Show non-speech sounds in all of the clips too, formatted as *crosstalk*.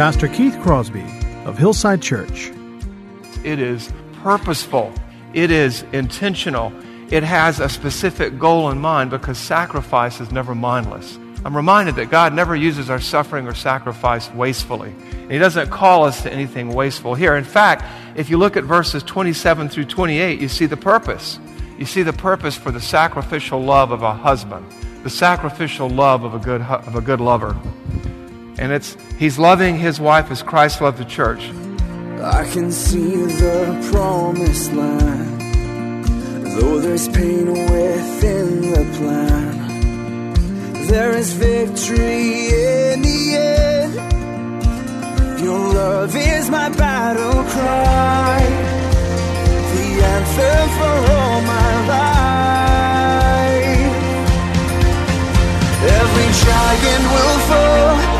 Pastor Keith Crosby of Hillside Church. It is purposeful, it is intentional, it has a specific goal in mind because sacrifice is never mindless. I'm reminded that God never uses our suffering or sacrifice wastefully. He doesn't call us to anything wasteful here. In fact, if you look at verses 27 through 28, you see the purpose. You see the purpose for the sacrificial love of a husband, the sacrificial love of a good, of a good lover. And it's he's loving his wife as Christ loved the church. I can see the promised land, though there's pain within the plan. There is victory in the end. Your love is my battle cry, the anthem for all my life. Every giant will fall,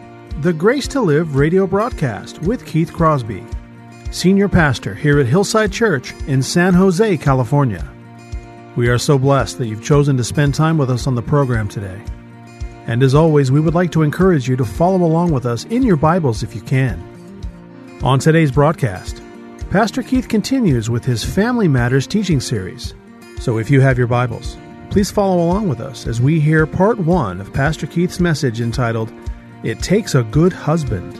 the Grace to Live radio broadcast with Keith Crosby, Senior Pastor here at Hillside Church in San Jose, California. We are so blessed that you've chosen to spend time with us on the program today. And as always, we would like to encourage you to follow along with us in your Bibles if you can. On today's broadcast, Pastor Keith continues with his Family Matters teaching series. So if you have your Bibles, please follow along with us as we hear part one of Pastor Keith's message entitled, It Takes a Good Husband.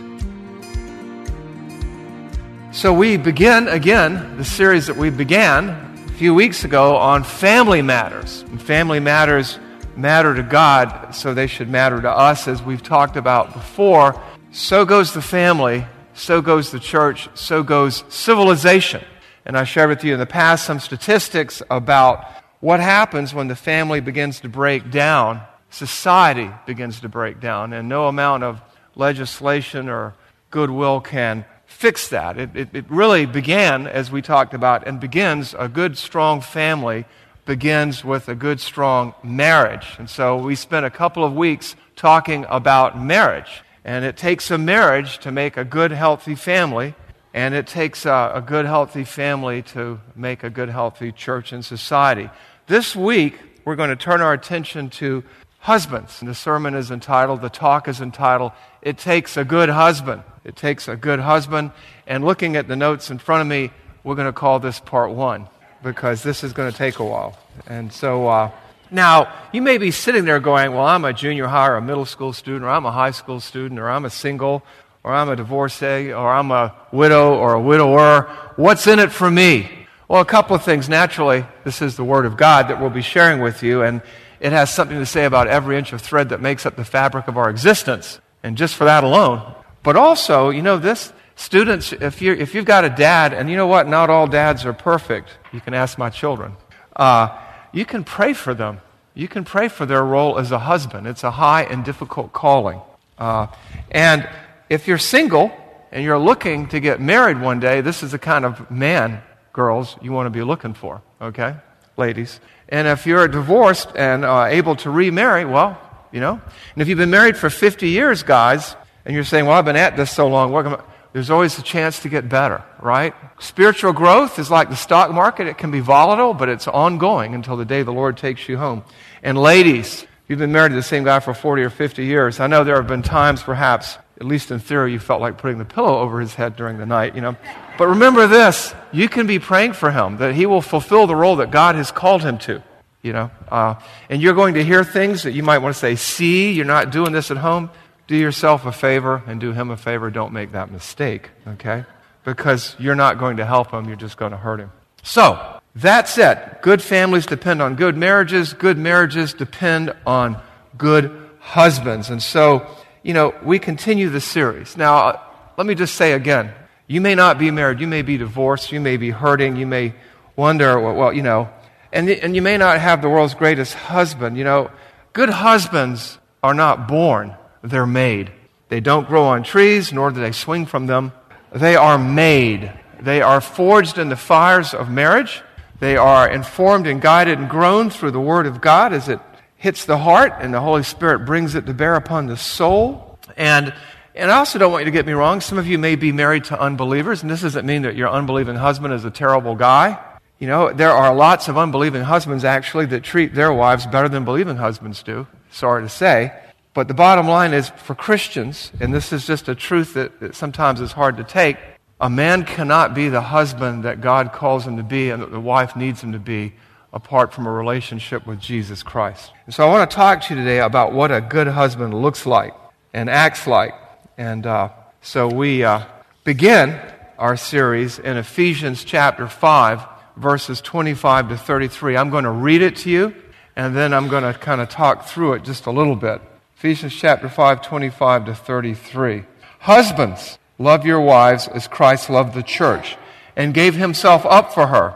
So we begin again the series that we began a few weeks ago on family matters. And family matters matter to God, so they should matter to us, as we've talked about before. So goes the family, so goes the church, so goes civilization. And I shared with you in the past some statistics about what happens when the family begins to break down, society begins to break down, and no amount of legislation or goodwill can fix that. It, it, it, really began, as we talked about, and begins a good, strong family begins with a good, strong marriage. And so we spent a couple of weeks talking about marriage. And it takes a marriage to make a good, healthy family. And it takes a, a good, healthy family to make a good, healthy church and society. This week, we're going to turn our attention to husbands. And the sermon is entitled, the talk is entitled, It Takes a Good Husband. It takes a good husband. And looking at the notes in front of me, we're going to call this part one because this is going to take a while. And so, uh, now, you may be sitting there going, Well, I'm a junior high or a middle school student, or I'm a high school student, or I'm a single, or I'm a divorcee, or I'm a widow or a widower. What's in it for me? Well, a couple of things. Naturally, this is the Word of God that we'll be sharing with you, and it has something to say about every inch of thread that makes up the fabric of our existence. And just for that alone. But also, you know, this, students, if, you if you've got a dad, and you know what, not all dads are perfect. You can ask my children. Uh, you can pray for them. You can pray for their role as a husband. It's a high and difficult calling. Uh, and if you're single and you're looking to get married one day, this is the kind of man, girls, you want to be looking for, okay? Ladies. And if you're divorced and uh, able to remarry, well, you know. And if you've been married for 50 years, guys, and you're saying, well, I've been at this so long, what there's always a chance to get better, right? Spiritual growth is like the stock market. It can be volatile, but it's ongoing until the day the Lord takes you home. And ladies, you've been married to the same guy for 40 or 50 years. I know there have been times, perhaps, at least in theory, you felt like putting the pillow over his head during the night, you know. But remember this you can be praying for him, that he will fulfill the role that God has called him to, you know. Uh, and you're going to hear things that you might want to say, see, you're not doing this at home. do yourself a favor and do him a favor. Don't make that mistake, okay? Because you're not going to help him, you're just going to hurt him. So, that's it. Good families depend on good marriages. Good marriages depend on good husbands. And so, you know, we continue the series. Now, uh, let me just say again you may not be married, you may be divorced, you may be hurting, you may wonder, well, you know, and, and you may not have the world's greatest husband. You know, good husbands are not born, they're made. They don't grow on trees, nor do they swing from them. They are made. They are forged in the fires of marriage. They are informed and guided and grown through the Word of God as it hits the heart, and the Holy Spirit brings it to bear upon the soul. And, and I also don't want you to get me wrong. Some of you may be married to unbelievers, and this doesn't mean that your unbelieving husband is a terrible guy. You know, there are lots of unbelieving husbands actually that treat their wives better than believing husbands do. Sorry to say. But the bottom line is for Christians, and this is just a truth that, that sometimes is hard to take, a man cannot be the husband that God calls him to be and that the wife needs him to be apart from a relationship with Jesus Christ. And so I want to talk to you today about what a good husband looks like and acts like. And uh, so we uh, begin our series in Ephesians chapter 5, verses 25 to 33. I'm going to read it to you, and then I'm going to kind of talk through it just a little bit. Ephesians chapter 5, 25 to 33. Husbands, Love your wives as Christ loved the church and gave himself up for her,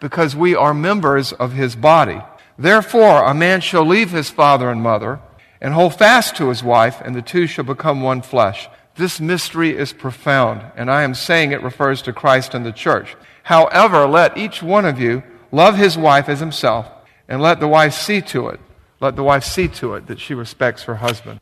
because we are members of his body. Therefore, a man shall leave his father and mother and hold fast to his wife, and the two shall become one flesh. This mystery is profound, and I am saying it refers to Christ and the church. However, let each one of you love his wife as himself, and let the wife see to it. Let the wife see to it that she respects her husband.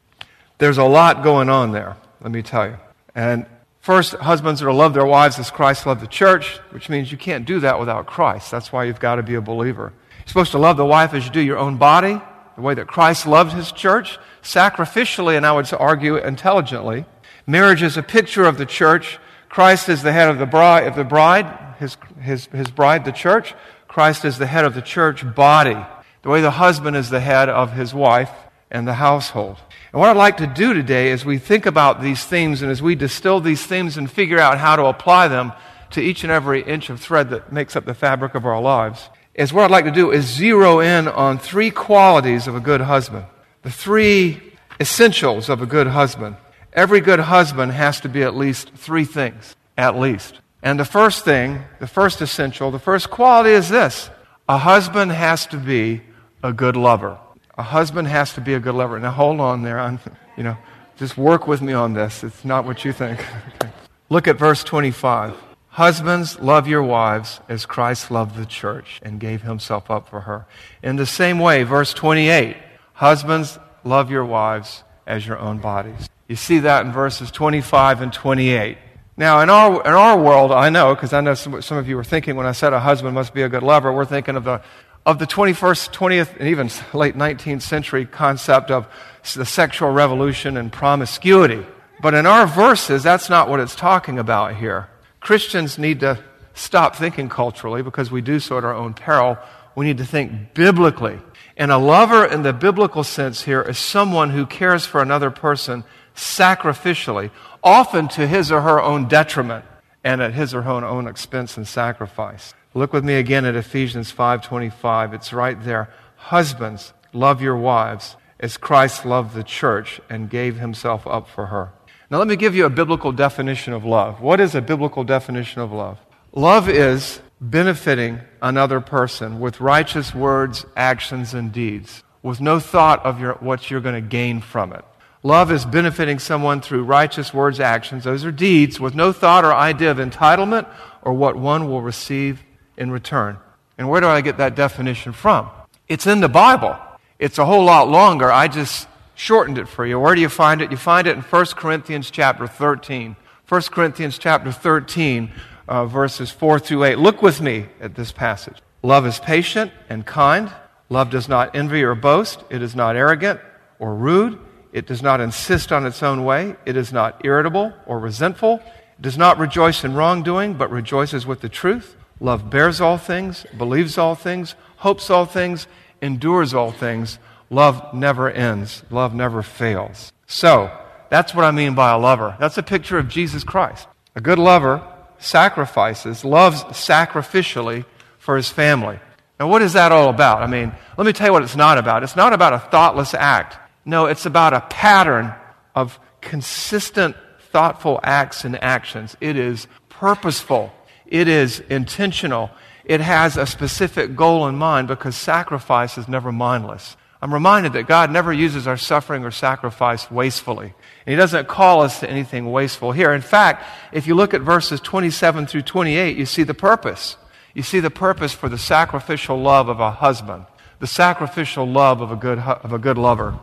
There's a lot going on there, let me tell you. And First, husbands are to love their wives as Christ loved the church, which means you can't do that without Christ. That's why you've got to be a believer. You're supposed to love the wife as you do your own body, the way that Christ loved his church, sacrificially, and I would argue intelligently. Marriage is a picture of the church. Christ is the head of the bride, of the bride his, his, his bride, the church. Christ is the head of the church body, the way the husband is the head of his wife and the household. And what I'd like to do today is we think about these themes and as we distill these themes and figure out how to apply them to each and every inch of thread that makes up the fabric of our lives, is what I'd like to do is zero in on three qualities of a good husband. The three essentials of a good husband. Every good husband has to be at least three things, at least. And the first thing, the first essential, the first quality is this a husband has to be a good lover. A husband has to be a good lover. Now hold on there. I'm, you know, just work with me on this. It's not what you think. *laughs* okay. Look at verse 25. Husbands, love your wives as Christ loved the church and gave himself up for her. In the same way, verse 28. Husbands, love your wives as your own bodies. You see that in verses 25 and 28. Now, in our, in our world, I know, because I know some, some of you were thinking when I said a husband must be a good lover, we're thinking of the of the 21st, 20th, and even late 19th century concept of the sexual revolution and promiscuity. But in our verses, that's not what it's talking about here. Christians need to stop thinking culturally because we do so at our own peril. We need to think biblically. And a lover in the biblical sense here is someone who cares for another person sacrificially, often to his or her own detriment and at his or her own expense and sacrifice. Look with me again at Ephesians 5:25. It's right there. Husbands, love your wives as Christ loved the church and gave himself up for her. Now let me give you a biblical definition of love. What is a biblical definition of love? Love is benefiting another person with righteous words, actions, and deeds, with no thought of your, what you're going to gain from it. Love is benefiting someone through righteous words, actions, those are deeds, with no thought or idea of entitlement or what one will receive in return. And where do I get that definition from? It's in the Bible. It's a whole lot longer. I just shortened it for you. Where do you find it? You find it in 1 Corinthians chapter 13. 1 Corinthians chapter 13, uh, verses 4 through 8. Look with me at this passage. Love is patient and kind. Love does not envy or boast. It is not arrogant or rude. It does not insist on its own way. It is not irritable or resentful. It does not rejoice in wrongdoing, but rejoices with the truth. Love bears all things, believes all things, hopes all things, endures all things. Love never ends. Love never fails. So, that's what I mean by a lover. That's a picture of Jesus Christ. A good lover sacrifices, loves sacrificially for his family. Now, what is that all about? I mean, let me tell you what it's not about. It's not about a thoughtless act. No, it's about a pattern of consistent, thoughtful acts and actions. It is purposeful, it is intentional, it has a specific goal in mind because sacrifice is never mindless. I'm reminded that God never uses our suffering or sacrifice wastefully. And He doesn't call us to anything wasteful here. In fact, if you look at verses 27 through 28, you see the purpose. You see the purpose for the sacrificial love of a husband, the sacrificial love of a good, of a good lover.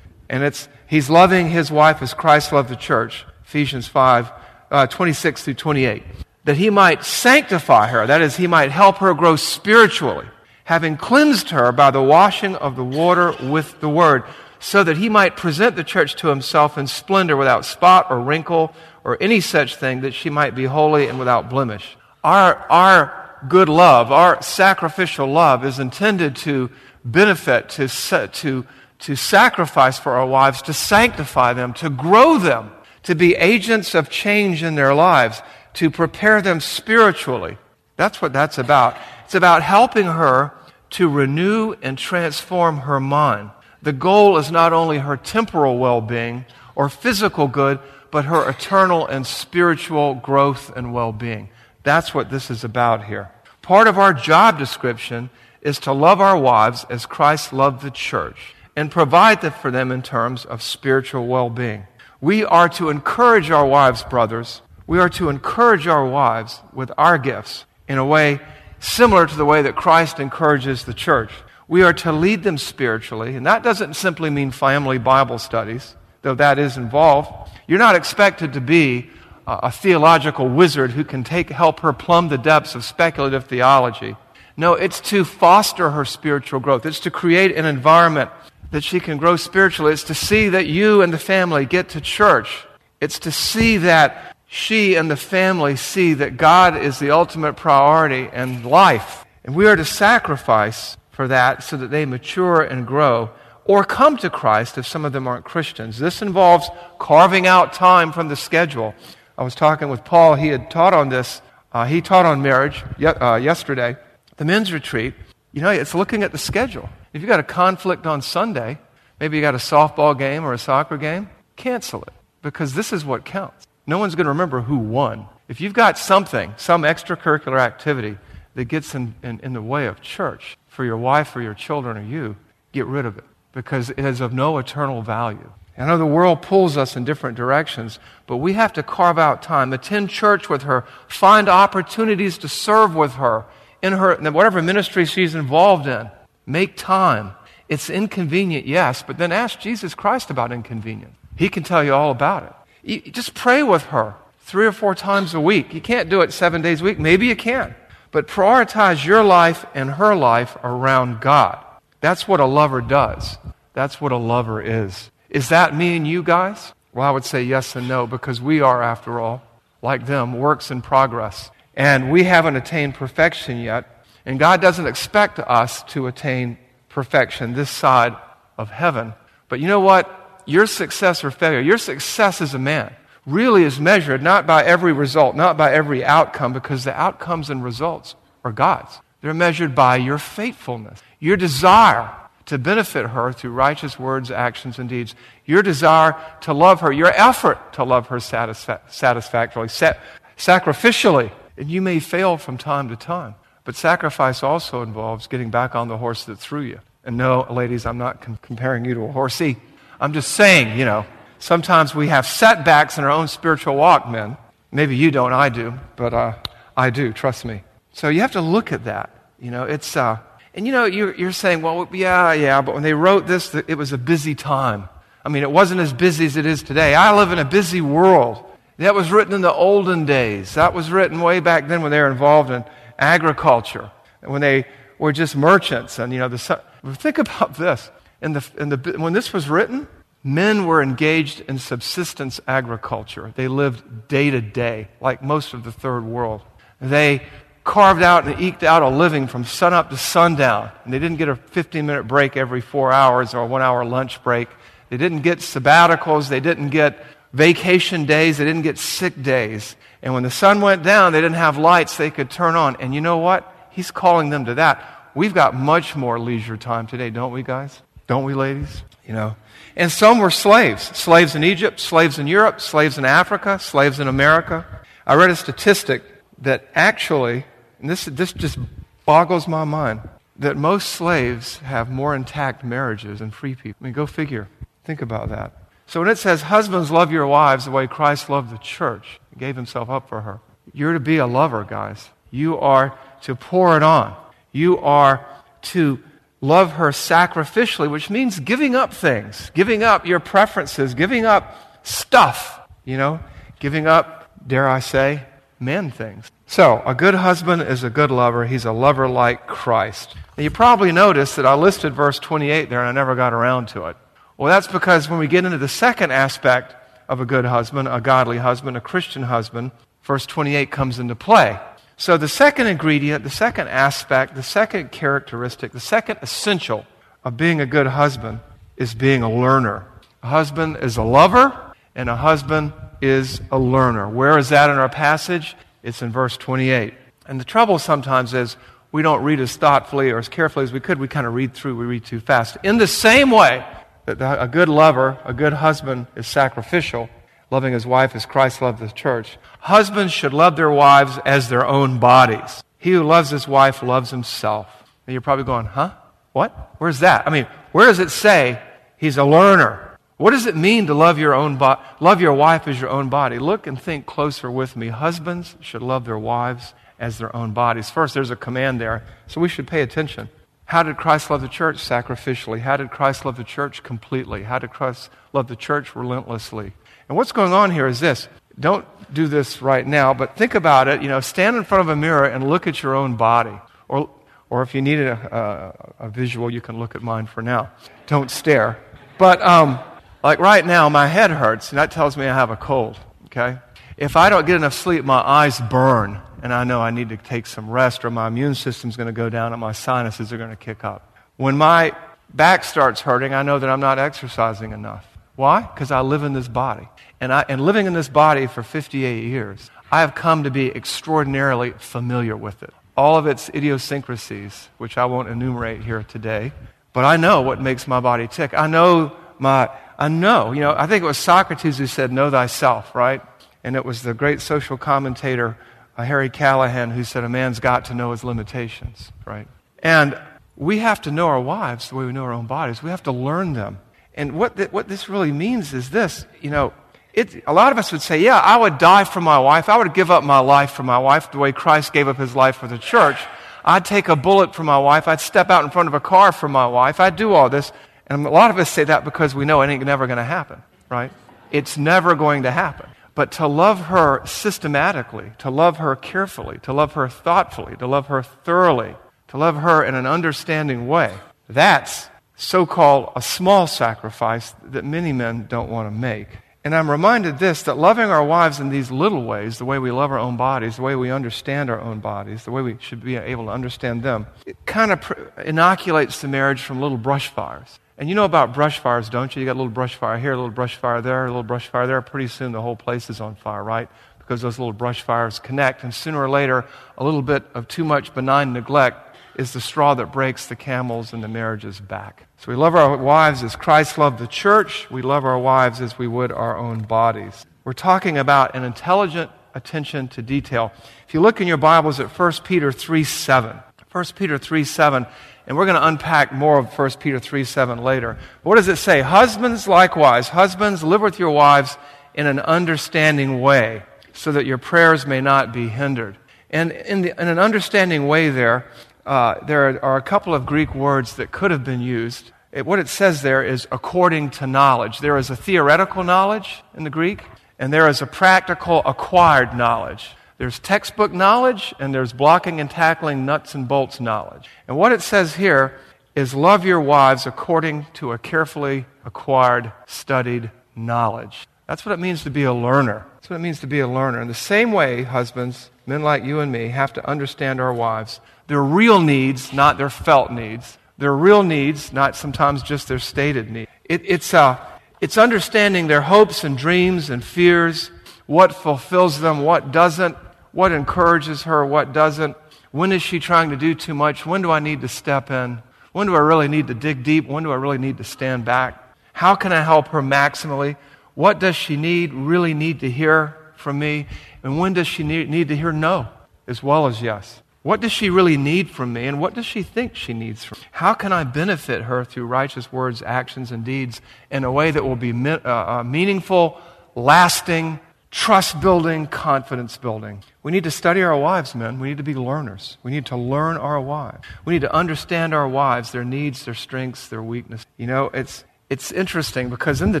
And it's, he's loving his wife as Christ loved the church, Ephesians 5, uh, 26 through 28. That he might sanctify her, that is, he might help her grow spiritually having cleansed her by the washing of the water with the word, so that he might present the church to himself in splendor without spot or wrinkle or any such thing, that she might be holy and without blemish. Our, our good love, our sacrificial love, is intended to benefit, to, to, to sacrifice for our wives, to sanctify them, to grow them, to be agents of change in their lives, to prepare them spiritually. That's what that's about. It's about helping her to renew and transform her mind. The goal is not only her temporal well being or physical good, but her eternal and spiritual growth and well being. That's what this is about here. Part of our job description is to love our wives as Christ loved the church and provide for them in terms of spiritual well being. We are to encourage our wives, brothers. We are to encourage our wives with our gifts in a way similar to the way that Christ encourages the church. We are to lead them spiritually, and that doesn't simply mean family Bible studies, though that is involved. You're not expected to be a theological wizard who can take, help her plumb the depths of speculative theology. No, it's to foster her spiritual growth. It's to create an environment that she can grow spiritually. It's to see that you and the family get to church. It's to see that she and the family see that God is the ultimate priority in life. And we are to sacrifice for that so that they mature and grow or come to Christ if some of them aren't Christians. This involves carving out time from the schedule. I was talking with Paul. He had taught on this. Uh, he taught on marriage ye- uh, yesterday, the men's retreat. You know, it's looking at the schedule. If you've got a conflict on Sunday, maybe you got a softball game or a soccer game, cancel it because this is what counts. No one's going to remember who won. If you've got something, some extracurricular activity that gets in, in, in the way of church for your wife or your children or you, get rid of it because it is of no eternal value. I know the world pulls us in different directions, but we have to carve out time, attend church with her, find opportunities to serve with her in her whatever ministry she's involved in. Make time. It's inconvenient, yes, but then ask Jesus Christ about inconvenience. He can tell you all about it. You just pray with her three or four times a week. You can't do it seven days a week. Maybe you can. But prioritize your life and her life around God. That's what a lover does. That's what a lover is. Is that me and you guys? Well, I would say yes and no because we are, after all, like them, works in progress. And we haven't attained perfection yet. And God doesn't expect us to attain perfection this side of heaven. But you know what? Your success or failure, your success as a man, really is measured not by every result, not by every outcome, because the outcomes and results are God's. They're measured by your faithfulness, your desire to benefit her through righteous words, actions, and deeds, your desire to love her, your effort to love her satisfa- satisfactorily, sa- sacrificially. And you may fail from time to time, but sacrifice also involves getting back on the horse that threw you. And no, ladies, I'm not com- comparing you to a horsey. I'm just saying, you know, sometimes we have setbacks in our own spiritual walk, men. Maybe you don't, I do, but uh, I do, trust me. So you have to look at that. You know, it's, uh, and you know, you're, you're saying, well, yeah, yeah, but when they wrote this, it was a busy time. I mean, it wasn't as busy as it is today. I live in a busy world. That was written in the olden days. That was written way back then when they were involved in agriculture, when they were just merchants. And, you know, the, think about this. In the, in the, when this was written, men were engaged in subsistence agriculture. They lived day to day, like most of the third world. They carved out and eked out a living from sunup to sundown. And they didn't get a 15 minute break every four hours or a one hour lunch break. They didn't get sabbaticals. They didn't get vacation days. They didn't get sick days. And when the sun went down, they didn't have lights they could turn on. And you know what? He's calling them to that. We've got much more leisure time today, don't we, guys? Don't we, ladies? You know. And some were slaves. Slaves in Egypt, slaves in Europe, slaves in Africa, slaves in America. I read a statistic that actually, and this, this just boggles my mind, that most slaves have more intact marriages than free people. I mean, go figure. Think about that. So when it says, Husbands, love your wives the way Christ loved the church, gave himself up for her, you're to be a lover, guys. You are to pour it on. You are to love her sacrificially, which means giving up things, giving up your preferences, giving up stuff, you know, giving up, dare I say, men things. So, a good husband is a good lover. He's a lover like Christ. Now, you probably noticed that I listed verse 28 there and I never got around to it. Well, that's because when we get into the second aspect of a good husband, a godly husband, a Christian husband, verse 28 comes into play. So, the second ingredient, the second aspect, the second characteristic, the second essential of being a good husband is being a learner. A husband is a lover, and a husband is a learner. Where is that in our passage? It's in verse 28. And the trouble sometimes is we don't read as thoughtfully or as carefully as we could. We kind of read through, we read too fast. In the same way that a good lover, a good husband, is sacrificial, loving his wife as Christ loved the church, husbands should love their wives as their own bodies. He who loves his wife loves himself. And you're probably going, huh? What? Where's that? I mean, where does it say he's a learner? What does it mean to love your own bo- love your wife as your own body? Look and think closer with me. Husbands should love their wives as their own bodies. First, there's a command there, so we should pay attention. How did Christ love the church? Sacrificially. How did Christ love the church? Completely. How did Christ love the church? Relentlessly. And what's going on here is this. Don't do this right now, but think about it. You know, stand in front of a mirror and look at your own body. Or, or if you need a, a, a visual, you can look at mine for now. Don't stare. But, um, like right now, my head hurts, and that tells me I have a cold, okay? If I don't get enough sleep, my eyes burn, and I know I need to take some rest, or my immune system's going to go down and my sinuses are going to kick up. When my back starts hurting, I know that I'm not exercising enough. Why? Because I live in this body. And, I, and living in this body for 58 years, I have come to be extraordinarily familiar with it. All of its idiosyncrasies, which I won't enumerate here today, but I know what makes my body tick. I know my a know. You know, I think it was Socrates who said, Know thyself, right? And it was the great social commentator, Harry Callahan, who said, A man's got to know his limitations, right? And we have to know our wives the way we know our own bodies. We have to learn them. And what, th- what this really means is this you know, it, a lot of us would say, Yeah, I would die for my wife. I would give up my life for my wife the way Christ gave up his life for the church. I'd take a bullet for my wife. I'd step out in front of a car for my wife. I'd do all this. And a lot of us say that because we know it ain't never going to happen, right? It's never going to happen. But to love her systematically, to love her carefully, to love her thoughtfully, to love her thoroughly, to love her in an understanding way, that's so called a small sacrifice that many men don't want to make. And I'm reminded this that loving our wives in these little ways, the way we love our own bodies, the way we understand our own bodies, the way we should be able to understand them, it kind of inoculates the marriage from little brush fires. And you know about brush fires, don't you? You got a little brush fire here, a little brush fire there, a little brush fire there. Pretty soon the whole place is on fire, right? Because those little brush fires connect. And sooner or later, a little bit of too much benign neglect is the straw that breaks the camel's and the marriage's back. So we love our wives as Christ loved the church. We love our wives as we would our own bodies. We're talking about an intelligent attention to detail. If you look in your Bibles at 1 Peter 3 7, 1 Peter 3 7 and we're going to unpack more of 1 Peter 3 7 later. What does it say? Husbands, likewise, husbands, live with your wives in an understanding way, so that your prayers may not be hindered. And in, the, in an understanding way, there, uh, there are a couple of Greek words that could have been used. It, what it says there is according to knowledge. There is a theoretical knowledge in the Greek, and there is a practical acquired knowledge. There's textbook knowledge, and there's blocking and tackling nuts and bolts knowledge. And what it says here is love your wives according to a carefully acquired, studied knowledge. That's what it means to be a learner. That's what it means to be a learner. In the same way, husbands, men like you and me, have to understand our wives, their real needs, not their felt needs their real needs, not sometimes just their stated needs. It, it's, uh, it's understanding their hopes and dreams and fears, what fulfills them, what doesn't, what encourages her, what doesn't. When is she trying to do too much? When do I need to step in? When do I really need to dig deep? When do I really need to stand back? How can I help her maximally? What does she need, really need to hear from me? And when does she need, need to hear no as well as yes? What does she really need from me, and what does she think she needs from me? How can I benefit her through righteous words, actions, and deeds in a way that will be uh, uh, meaningful, lasting, trust building, confidence building? We need to study our wives, men. We need to be learners. We need to learn our wives. We need to understand our wives, their needs, their strengths, their weaknesses. You know, it's, it's interesting because in the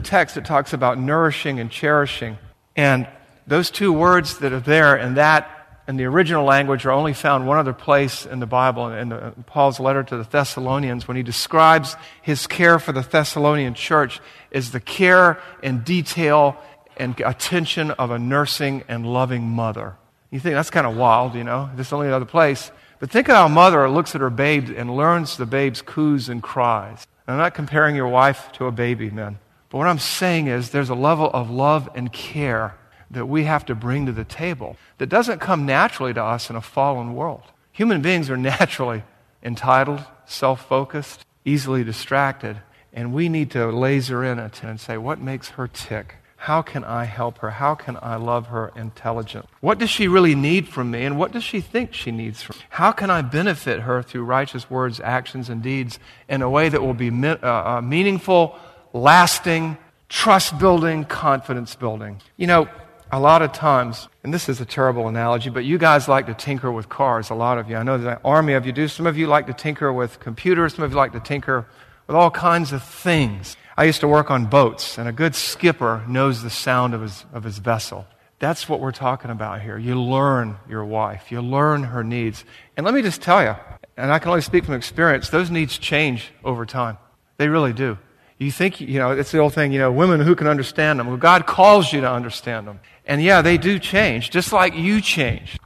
text it talks about nourishing and cherishing. And those two words that are there in that in the original language are only found one other place in the Bible, in the, Paul's letter to the Thessalonians, when he describes his care for the Thessalonian church is the care and detail and attention of a nursing and loving mother. You think that's kind of wild, you know? This is only another place. But think of how a mother looks at her babe and learns the babe's coos and cries. I'm not comparing your wife to a baby, men. But what I'm saying is there's a level of love and care that we have to bring to the table that doesn't come naturally to us in a fallen world. Human beings are *laughs* naturally entitled, self focused, easily distracted, and we need to laser in it and say, what makes her tick? How can I help her? How can I love her intelligently? What does she really need from me, and what does she think she needs from me? How can I benefit her through righteous words, actions, and deeds in a way that will be uh, uh, meaningful, lasting, trust building, confidence building? You know, a lot of times, and this is a terrible analogy, but you guys like to tinker with cars, a lot of you. I know the army of you do. Some of you like to tinker with computers, some of you like to tinker with all kinds of things. I used to work on boats, and a good skipper knows the sound of his, of his vessel. That's what we're talking about here. You learn your wife, you learn her needs. And let me just tell you, and I can only speak from experience, those needs change over time. They really do. You think, you know, it's the old thing, you know, women who can understand them. Well, God calls you to understand them. And yeah, they do change, just like you change.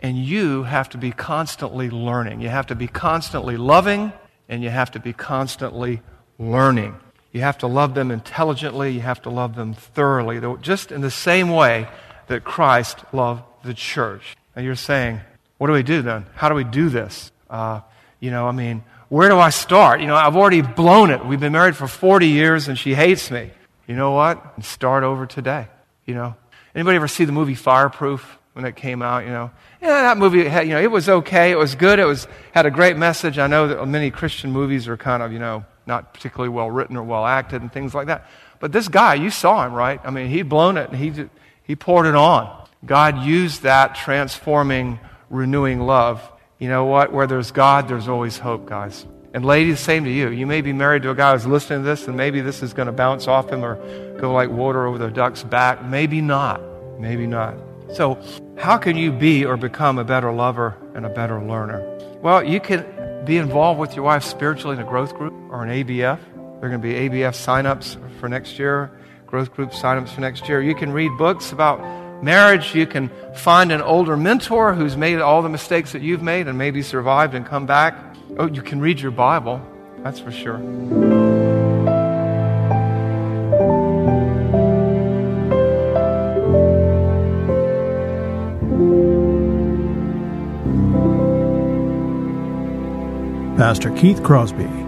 And you have to be constantly learning. You have to be constantly loving, and you have to be constantly learning. You have to love them intelligently, you have to love them thoroughly, just in the same way that Christ loved the church. And you're saying, what do we do then? How do we do this? Uh, you know, I mean, where do I start? You know, I've already blown it. We've been married for 40 years and she hates me. You know what? Start over today. You know, Anybody ever see the movie Fireproof when it came out? You know, yeah, that movie you know, it was okay. It was good. It was had a great message. I know that many Christian movies are kind of, you know, not particularly well written or well acted and things like that. But this guy, you saw him, right? I mean, he'd blown it and he he poured it on. God used that transforming, renewing love. You know what? Where there's God, there's always hope, guys. And ladies, same to you. You may be married to a guy who's listening to this, and maybe this is going to bounce off him or go like water over the duck's back. Maybe not. Maybe not. So, how can you be or become a better lover and a better learner? Well, you can be involved with your wife spiritually in a growth group or an ABF. There are going to be ABF signups for next year, growth group signups for next year. You can read books about marriage. You can find an older mentor who's made all the mistakes that you've made and maybe survived and come back. Oh, you can read your Bible, that's for sure. Pastor Keith Crosby